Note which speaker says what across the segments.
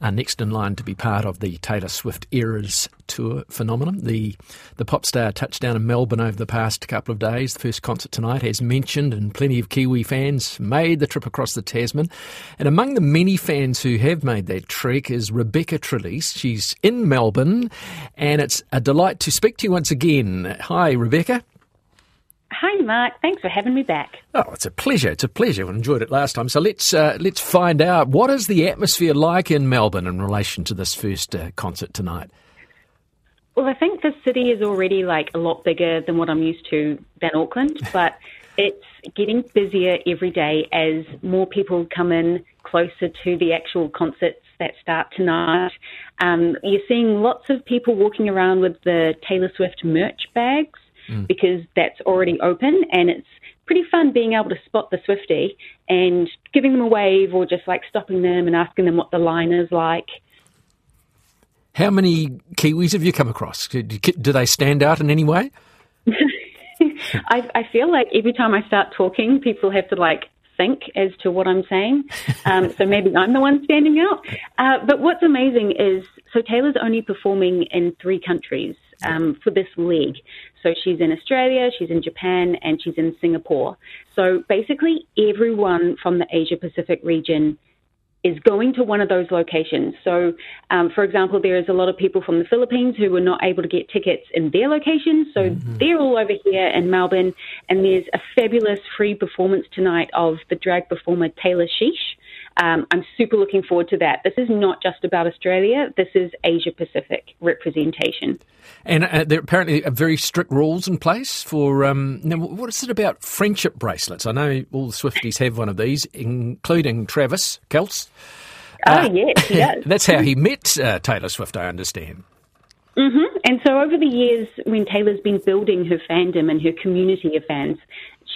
Speaker 1: are next in line to be part of the Taylor Swift Eras Tour phenomenon. The the pop star touched down in Melbourne over the past couple of days. The first concert tonight, as mentioned, and plenty of Kiwi fans made the trip across the Tasman. And among the many fans who have made that trek is Rebecca Trelease. She's in Melbourne, and it's a delight to speak to you once again. Hi, Rebecca.
Speaker 2: Hi, Mark. Thanks for having me back.
Speaker 1: Oh, it's a pleasure. It's a pleasure. I enjoyed it last time. So let's uh, let's find out what is the atmosphere like in Melbourne in relation to this first uh, concert tonight.
Speaker 2: Well, I think the city is already like a lot bigger than what I'm used to than Auckland, but it's getting busier every day as more people come in closer to the actual concerts that start tonight. Um, you're seeing lots of people walking around with the Taylor Swift merch bags mm. because that's already open and it's pretty fun being able to spot the Swifty and giving them a wave or just like stopping them and asking them what the line is like.
Speaker 1: How many Kiwis have you come across? Do they stand out in any way?
Speaker 2: I, I feel like every time I start talking, people have to like think as to what I'm saying. Um, so maybe I'm the one standing out. Uh, but what's amazing is so Taylor's only performing in three countries um, for this league. So she's in Australia, she's in Japan, and she's in Singapore. So basically, everyone from the Asia Pacific region is going to one of those locations. So, um, for example, there is a lot of people from the Philippines who were not able to get tickets in their location. So mm-hmm. they're all over here in Melbourne. And there's a fabulous free performance tonight of the drag performer Taylor Sheesh. Um, I'm super looking forward to that. This is not just about Australia. This is Asia Pacific representation.
Speaker 1: And uh, there apparently are very strict rules in place for. Um, now, what is it about friendship bracelets? I know all the Swifties have one of these, including Travis Kelce.
Speaker 2: Oh, uh, yes, he does.
Speaker 1: that's how he met uh, Taylor Swift, I understand.
Speaker 2: Mm-hmm. And so over the years, when Taylor's been building her fandom and her community of fans,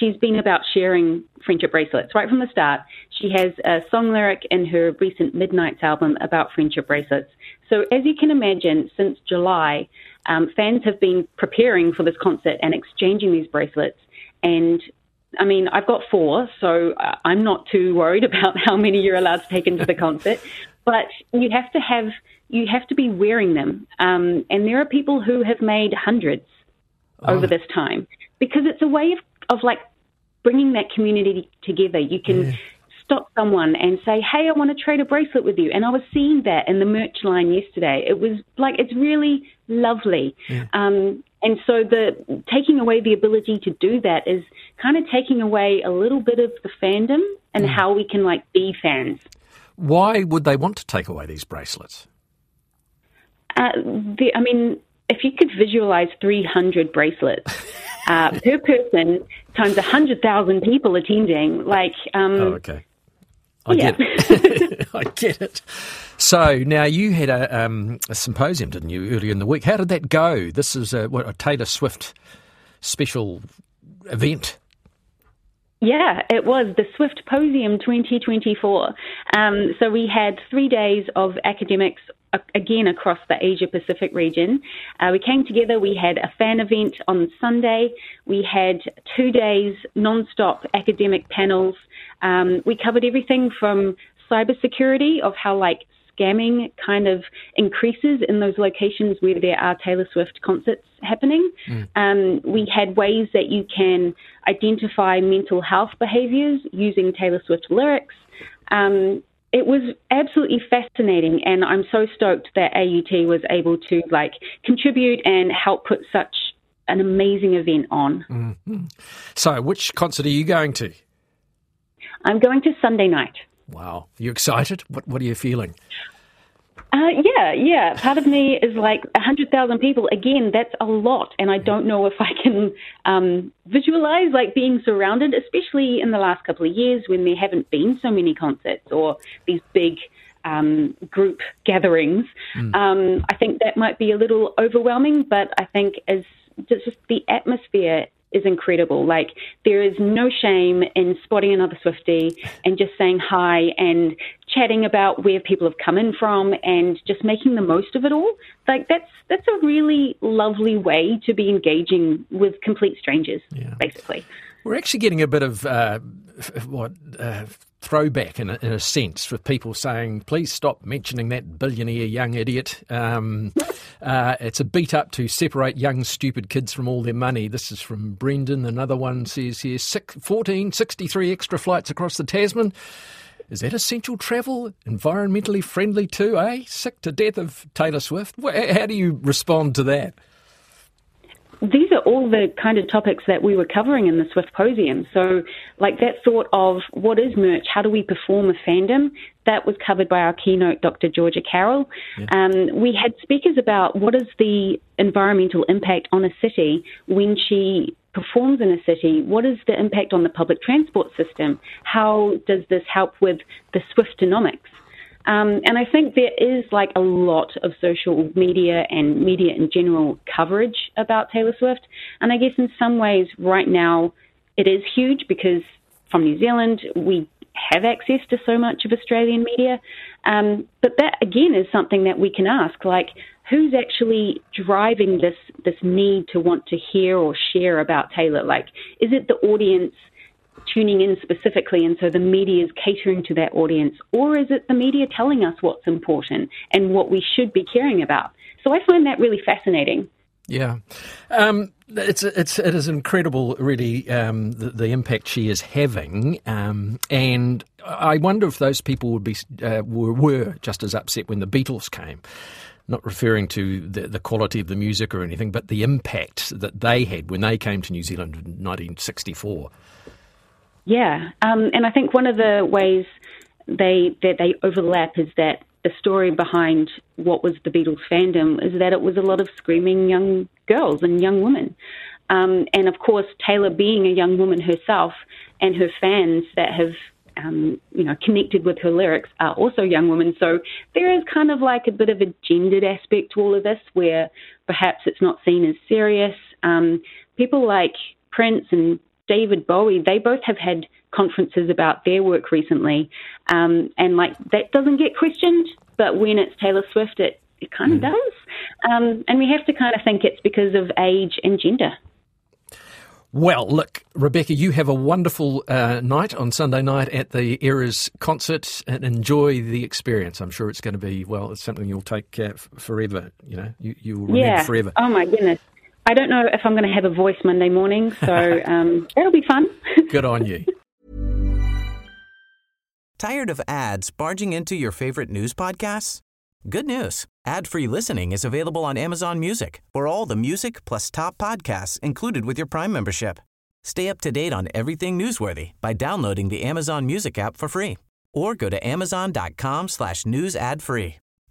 Speaker 2: she's been about sharing friendship bracelets right from the start. She has a song lyric in her recent Midnights album about friendship bracelets. So, as you can imagine, since July, um, fans have been preparing for this concert and exchanging these bracelets. And I mean, I've got four, so uh, I'm not too worried about how many you're allowed to take into the concert. But you have to have, you have to be wearing them. Um, and there are people who have made hundreds oh. over this time because it's a way of, of like bringing that community together. You can yeah. stop someone and say, "Hey, I want to trade a bracelet with you." And I was seeing that in the merch line yesterday. It was like it's really lovely. Yeah. Um, and so the taking away the ability to do that is kind of taking away a little bit of the fandom and mm. how we can like be fans.
Speaker 1: Why would they want to take away these bracelets?
Speaker 2: Uh, the, I mean, if you could visualize 300 bracelets uh, per person times 100,000 people attending, like. Um,
Speaker 1: oh, okay. I yeah. get it. I get it. So now you had a, um, a, symposium, didn't you, earlier in the week? How did that go? This is a, what, a Taylor Swift special event.
Speaker 2: Yeah, it was the Swiftposium 2024. Um, so we had three days of academics again across the Asia Pacific region. Uh, we came together, we had a fan event on Sunday, we had two days non-stop academic panels. Um, we covered everything from cybersecurity of how like scamming kind of increases in those locations where there are Taylor Swift concerts happening. Mm. Um, we had ways that you can identify mental health behaviors using Taylor Swift lyrics. Um, it was absolutely fascinating, and I'm so stoked that AUT was able to like contribute and help put such an amazing event on.
Speaker 1: Mm-hmm. So, which concert are you going to?
Speaker 2: I'm going to Sunday night.
Speaker 1: Wow. You excited? What, what are you feeling?
Speaker 2: Uh, yeah, yeah. Part of me is like 100,000 people. Again, that's a lot. And I don't know if I can um, visualize like being surrounded, especially in the last couple of years when there haven't been so many concerts or these big um, group gatherings. Mm. Um, I think that might be a little overwhelming, but I think as just the atmosphere is incredible. Like there is no shame in spotting another Swifty and just saying hi and chatting about where people have come in from and just making the most of it all. Like that's that's a really lovely way to be engaging with complete strangers, yeah. basically.
Speaker 1: We're actually getting a bit of uh, what uh, throwback in a, in a, sense with people saying, please stop mentioning that billionaire young idiot. Um, uh, it's a beat up to separate young, stupid kids from all their money. This is from Brendan. Another one says here 14, 63 extra flights across the Tasman. Is that essential travel? Environmentally friendly too, eh? Sick to death of Taylor Swift. How do you respond to that?
Speaker 2: these are all the kind of topics that we were covering in the Swiftposium. So, like that thought of what is merch? How do we perform a fandom? That was covered by our keynote, Dr. Georgia Carroll. Yeah. Um, we had speakers about what is the environmental impact on a city when she performs in a city. What is the impact on the public transport system? How does this help with the Swiftonomics? Um, and I think there is like a lot of social media and media in general coverage about Taylor Swift. And I guess in some ways, right now, it is huge because from New Zealand, we have access to so much of Australian media. Um, but that again is something that we can ask, like who's actually driving this this need to want to hear or share about Taylor? Like, is it the audience tuning in specifically, and so the media is catering to that audience? Or is it the media telling us what's important and what we should be caring about? So I find that really fascinating.
Speaker 1: Yeah, um, it's it's it is incredible, really, um, the, the, impact she is having, um, and I wonder if those people would be uh, were, were just as upset when the Beatles came. Not referring to the, the quality of the music or anything, but the impact that they had when they came to New Zealand in 1964.
Speaker 2: Yeah, um, and I think one of the ways they that they overlap is that the story behind what was the Beatles fandom is that it was a lot of screaming young girls and young women. Um, and of course, Taylor being a young woman herself and her fans that have, um, you know, connected with her lyrics are also young women. So there is kind of like a bit of a gendered aspect to all of this where perhaps it's not seen as serious. Um, people like Prince and David Bowie, they both have had conferences about their work recently, um, and like that doesn't get questioned. But when it's Taylor Swift, it it kind of mm. does, um, and we have to kind of think it's because of age and gender.
Speaker 1: Well, look, Rebecca, you have a wonderful uh, night on Sunday night at the Eras concert and enjoy the experience. I'm sure it's going to be, well, it's something you'll take uh, forever. You know, you, you will remember
Speaker 2: yeah.
Speaker 1: forever.
Speaker 2: Oh, my goodness. I don't know if I'm going to have a voice Monday morning, so um, that'll be fun.
Speaker 1: Good on you.
Speaker 3: Tired of ads barging into your favorite news podcasts? Good news. Ad-free listening is available on Amazon Music for all the music plus top podcasts included with your Prime membership. Stay up to date on everything newsworthy by downloading the Amazon Music app for free or go to amazon.com slash news ad free.